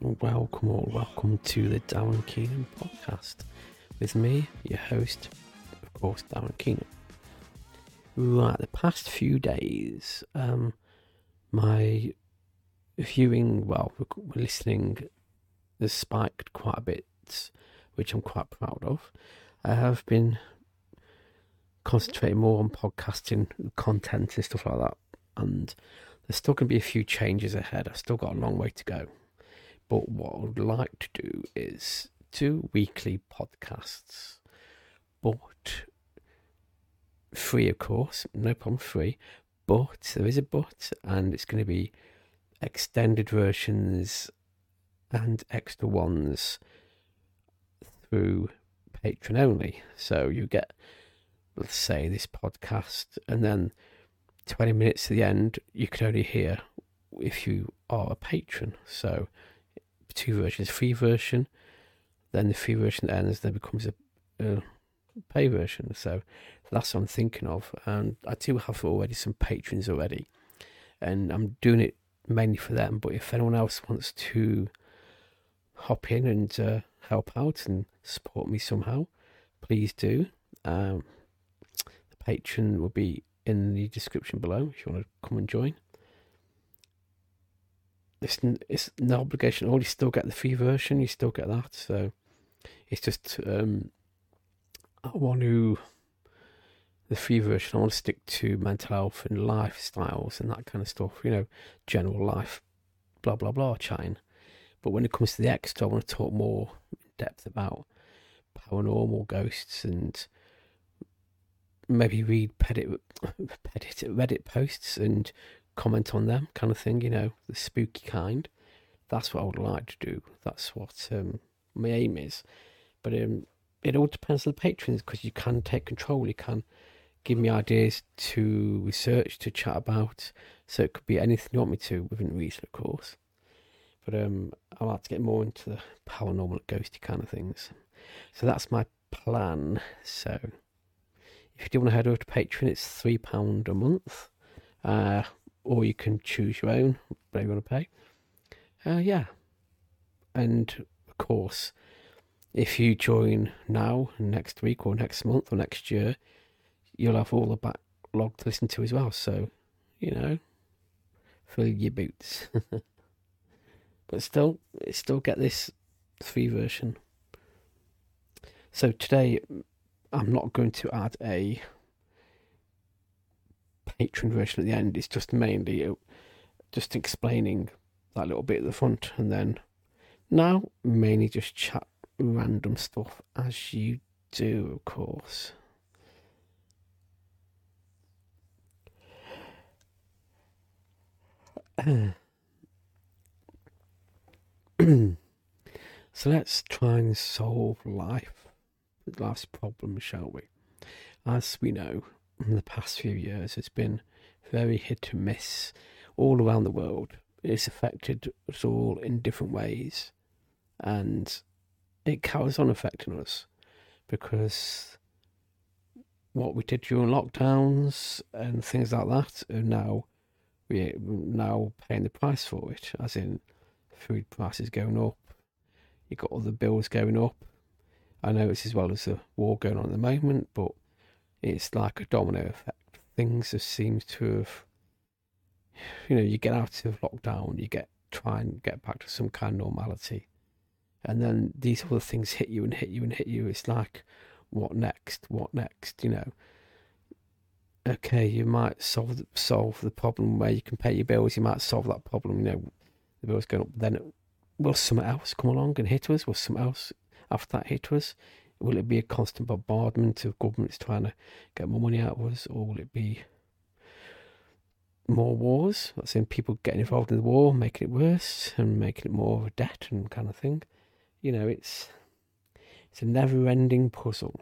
Welcome all, welcome to the Darren Keenan podcast with me, your host, of course, Darren Keenan. Right, the past few days, um, my viewing, well, listening has spiked quite a bit, which I'm quite proud of. I have been concentrating more on podcasting content and stuff like that, and there's still going to be a few changes ahead. I've still got a long way to go. But what I would like to do is do weekly podcasts, but free, of course, no problem, free. But there is a but, and it's going to be extended versions and extra ones through Patreon only. So you get, let's say, this podcast, and then 20 minutes to the end, you can only hear if you are a patron. So two versions, free version, then the free version ends, then becomes a, a pay version. So that's what I'm thinking of. And I do have already some patrons already, and I'm doing it mainly for them. But if anyone else wants to hop in and uh, help out and support me somehow, please do. Um, the Patreon will be in the description below if you want to come and join it's it's no obligation. All you still get the free version. You still get that. So it's just um, I want to the free version. I want to stick to mental health and lifestyles and that kind of stuff. You know, general life, blah blah blah, chatting. But when it comes to the extra, I want to talk more in depth about paranormal ghosts and maybe read Reddit, Reddit posts and comment on them, kind of thing, you know, the spooky kind. That's what I would like to do. That's what um, my aim is. But um, it all depends on the patrons because you can take control. You can give me ideas to research, to chat about. So it could be anything you want me to within reason, of course. But um, I like to get more into the paranormal, ghosty kind of things. So that's my plan. So if you do want to head over to Patreon, it's £3 a month. Uh, or you can choose your own, whatever you want to pay. Uh, yeah. And of course, if you join now, next week, or next month, or next year, you'll have all the backlog to listen to as well. So, you know, fill your boots. but still, still get this free version. So today, I'm not going to add a patron version at the end is just mainly uh, just explaining that little bit at the front, and then now mainly just chat random stuff as you do, of course. so let's try and solve life, life's problem, shall we? As we know, in the past few years has been very hit and miss all around the world. It's affected us all in different ways, and it carries on affecting us because what we did during lockdowns and things like that are now we're now paying the price for it, as in food prices going up. you've got other bills going up. I know it's as well as the war going on at the moment, but it's like a domino effect. Things have seemed to have, you know, you get out of lockdown, you get try and get back to some kind of normality, and then these other things hit you and hit you and hit you. It's like, what next? What next? You know. Okay, you might solve solve the problem where you can pay your bills. You might solve that problem. You know, the bills going up. Then will something else come along and hit us? Will something else after that hit us? Will it be a constant bombardment of governments trying to get more money out of us, or will it be more wars? That's in people getting involved in the war, making it worse and making it more of a debt and kind of thing. You know, it's it's a never-ending puzzle.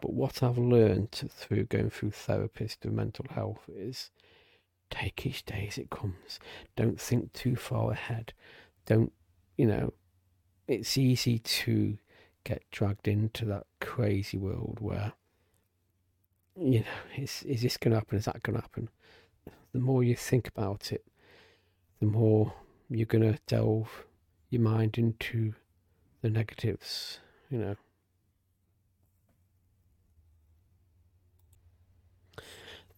But what I've learned through going through therapist and mental health is take each day as it comes. Don't think too far ahead. Don't, you know, it's easy to get dragged into that crazy world where you know is is this going to happen? Is that going to happen? The more you think about it, the more you're going to delve your mind into the negatives, you know.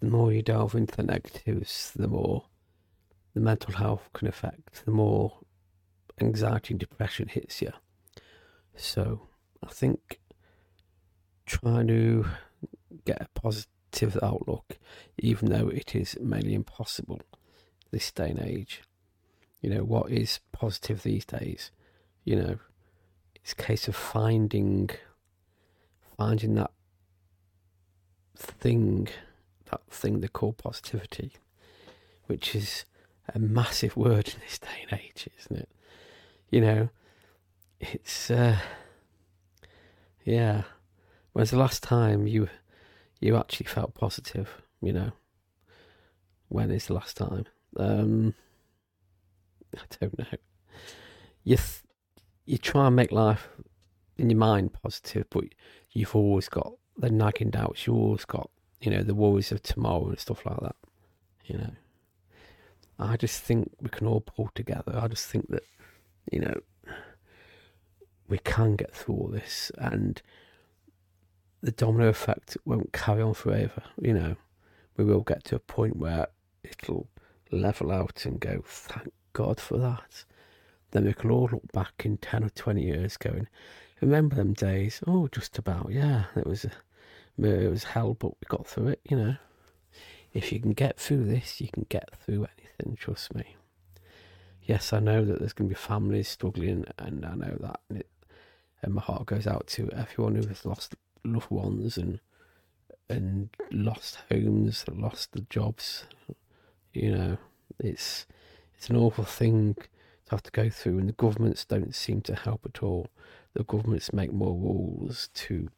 The more you delve into the negatives, the more the mental health can affect, the more anxiety and depression hits you. So I think trying to get a positive outlook, even though it is mainly impossible this day and age. You know, what is positive these days? You know, it's a case of finding finding that thing that thing they call positivity, which is a massive word in this day and age, isn't it? You know, it's uh, yeah. When's the last time you you actually felt positive? You know, when is the last time? Um, I don't know. You th- you try and make life in your mind positive, but you've always got the nagging doubts. You always got you know the worries of tomorrow and stuff like that. You know, I just think we can all pull together. I just think that you know we can get through all this, and the domino effect won't carry on forever. You know, we will get to a point where it'll level out and go, thank God for that. Then we can all look back in 10 or 20 years going, remember them days? Oh, just about, yeah. It was, a, it was hell, but we got through it, you know. If you can get through this, you can get through anything, trust me. Yes, I know that there's going to be families struggling, and I know that. And, it, and my heart goes out to everyone who has lost loved ones and and lost homes, lost the jobs. You know, it's it's an awful thing to have to go through, and the governments don't seem to help at all. The governments make more rules to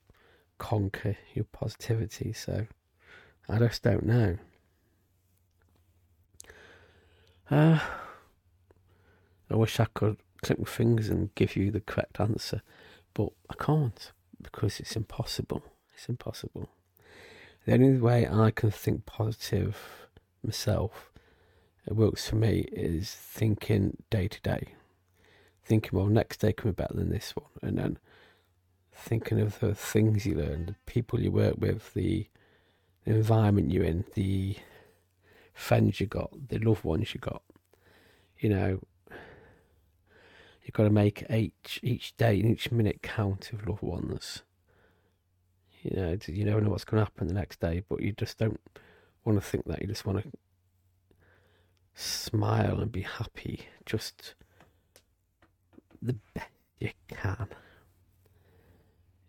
conquer your positivity, so I just don't know. Uh, I wish I could click my fingers and give you the correct answer, but I can't because it's impossible. It's impossible. The only way I can think positive myself it works for me is thinking day to day, thinking well next day can be better than this one, and then thinking of the things you learn, the people you work with, the, environment you're in, the friends you got, the loved ones you got. You know, you've got to make each each day and each minute count of loved ones. You know, you never know what's going to happen the next day, but you just don't want to think that. You just want to smile and be happy. Just the best you can.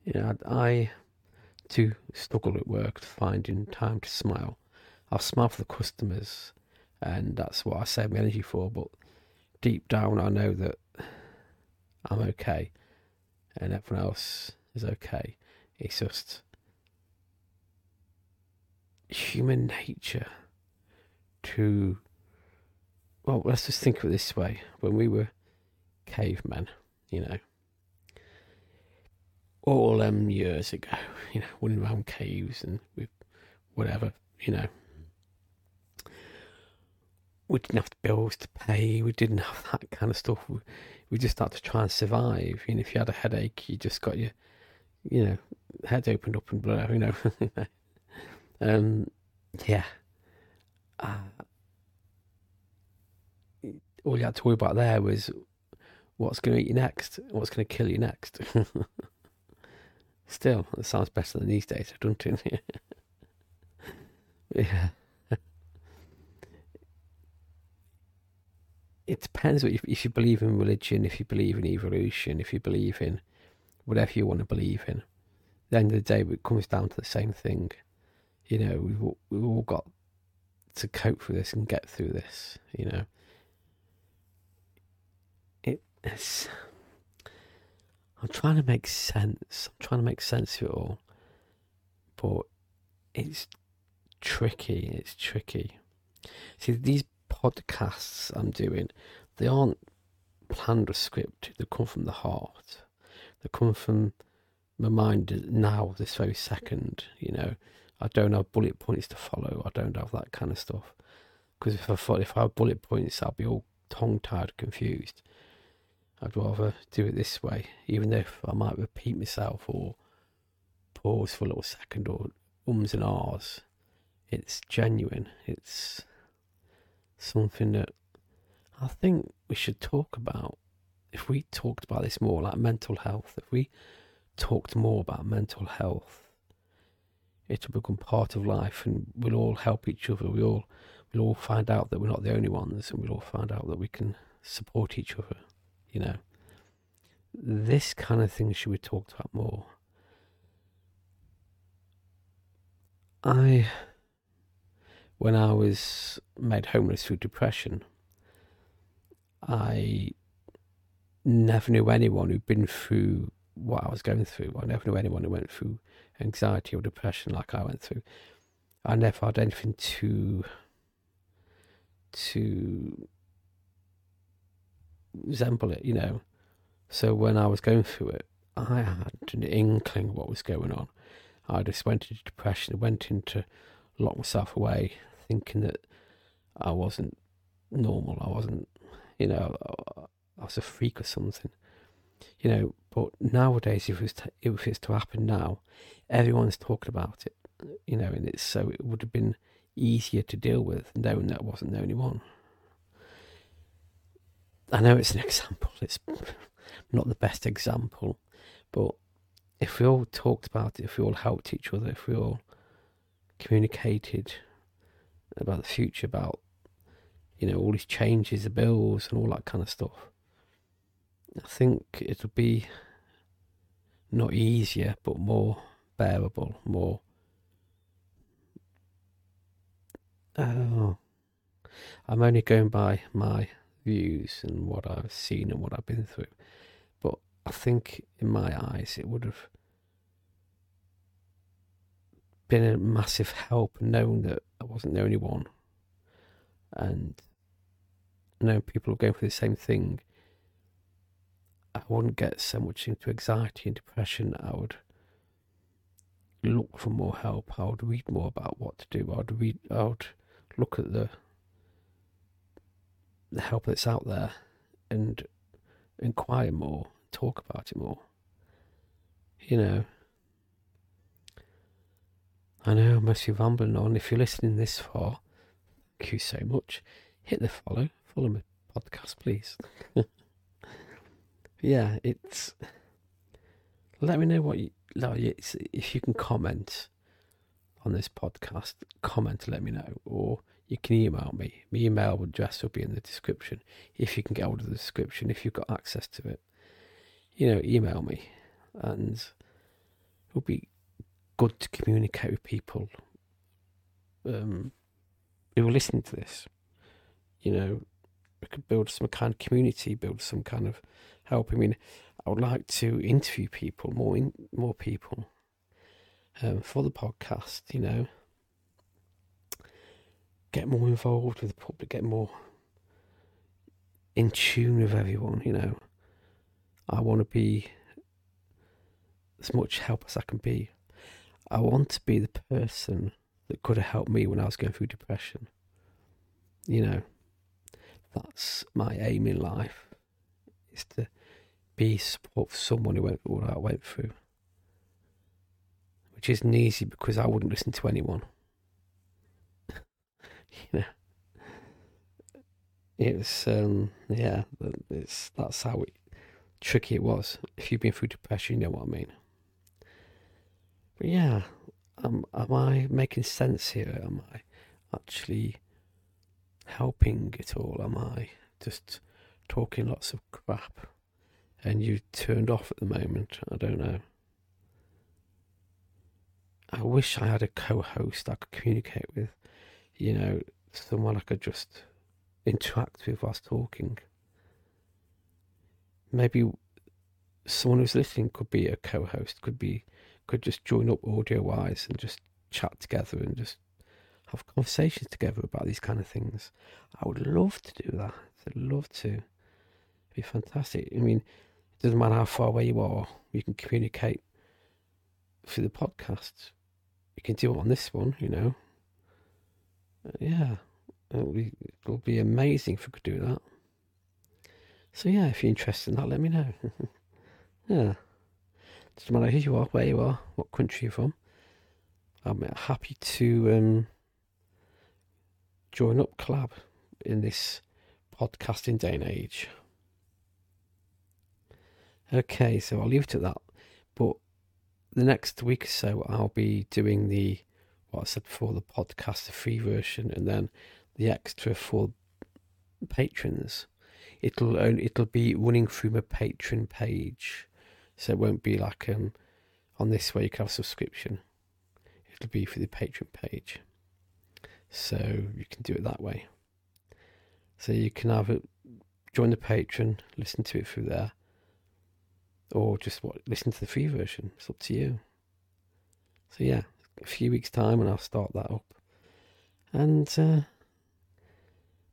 You know, I do struggle at work to finding time to smile. I'll smile for the customers, and that's what I save my energy for. But deep down, I know that I'm okay, and everyone else is okay. It's just human nature to well, let's just think of it this way. When we were cavemen, you know, all them years ago, you know, running around caves and with whatever, you know, we didn't have bills to pay. We didn't have that kind of stuff. We, we just had to try and survive. And if you had a headache, you just got your, you know, head opened up and blood, you know. um, yeah. Uh, all you had to worry about there was what's going to eat you next, what's going to kill you next. Still, it sounds better than these days, doesn't it? yeah. It depends what you, if you believe in religion, if you believe in evolution, if you believe in whatever you want to believe in. At the end of the day, it comes down to the same thing. You know, we've we've all got to cope with this and get through this. You know, it's I'm trying to make sense. I'm trying to make sense of it all. But it's tricky. It's tricky. See, these podcasts I'm doing, they aren't planned or scripted. They come from the heart. They come from my mind now, this very second. You know, I don't have bullet points to follow. I don't have that kind of stuff. Because if I thought if I had bullet points, I'd be all tongue tied, confused. I'd rather do it this way, even if I might repeat myself or pause for a little second or ums and ahs. It's genuine. It's something that I think we should talk about. If we talked about this more, like mental health, if we talked more about mental health, it will become part of life, and we'll all help each other. We all we'll all find out that we're not the only ones, and we'll all find out that we can support each other. You know, this kind of thing should be talked about more. I, when I was made homeless through depression, I never knew anyone who'd been through what I was going through. I never knew anyone who went through anxiety or depression like I went through. I never had anything to to resemble it, you know. So when I was going through it, I had an inkling of what was going on. I just went into depression, went into lock myself away, thinking that I wasn't normal. I wasn't, you know, I was a freak or something, you know. But nowadays, if it was to, if it's to happen now, everyone's talking about it, you know, and it's so it would have been easier to deal with knowing that I wasn't the only one. I know it's an example, it's not the best example, but if we all talked about it, if we all helped each other, if we all communicated about the future, about you know all these changes, the bills, and all that kind of stuff, I think it'll be not easier, but more bearable, more. Oh, I'm only going by my views and what I've seen and what I've been through. But I think in my eyes it would have been a massive help knowing that I wasn't the only one. And knowing people are going through the same thing, I wouldn't get so much into anxiety and depression. I would look for more help. I would read more about what to do. I would read. I would look at the the help that's out there and inquire more, talk about it more. You know, I know I must be rambling on. If you're listening this far, thank you so much. Hit the follow, follow my podcast, please. yeah, it's. Let me know what you like. If you can comment on this podcast, comment, let me know, or you can email me. My email address will be in the description. If you can get hold of the description, if you've got access to it, you know, email me, and it'll be good to communicate with people um, who are listening to this. You know, we could build some kind of community, build some kind of help. I mean, I would like to interview people, more in, more people, um, for the podcast. You know get more involved with the public, get more in tune with everyone, you know. I want to be as much help as I can be. I want to be the person that could have helped me when I was going through depression. You know, that's my aim in life, is to be support for someone who went through what I went through. Which isn't easy because I wouldn't listen to anyone. you know, it's um, yeah, it's that's how it, tricky it was. If you've been through depression, you know what I mean. But yeah, am am I making sense here? Am I actually helping at all? Am I just talking lots of crap and you turned off at the moment? I don't know. I wish I had a co-host I could communicate with you know, someone I could just interact with whilst talking. Maybe someone who's listening could be a co-host, could be could just join up audio wise and just chat together and just have conversations together about these kind of things. I would love to do that. I'd love to. It'd be fantastic. I mean, it doesn't matter how far away you are, you can communicate through the podcast. You can do it on this one, you know, uh, yeah, it'll be, be amazing if we could do that. So yeah, if you're interested in that, let me know. yeah. Doesn't matter who you are, where you are, what country you're from. I'm happy to um, join up, collab in this podcasting day and age. Okay, so I'll leave it at that. But the next week or so, I'll be doing the what I said before, the podcast, the free version, and then the extra for patrons. It'll only, it'll be running through my Patreon page, so it won't be like um on this way you can have a subscription. It'll be for the Patreon page, so you can do it that way. So you can have it, join the Patreon, listen to it through there, or just what listen to the free version. It's up to you. So yeah, a few weeks time, and I'll start that up. And uh,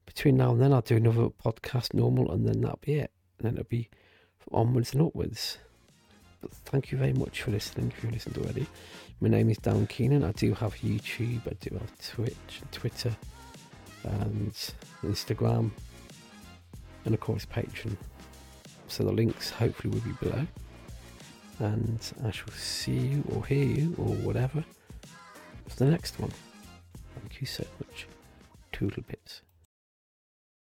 between now and then, I'll do another podcast, normal, and then that'll be it. And then it'll be onwards and upwards. But thank you very much for listening. If you've listened already, my name is Dan Keenan. I do have YouTube. I do have Twitch, Twitter, and Instagram, and of course Patreon. So the links hopefully will be below. And I shall see you or hear you or whatever for the next one. Thank you so much. Toodle bits.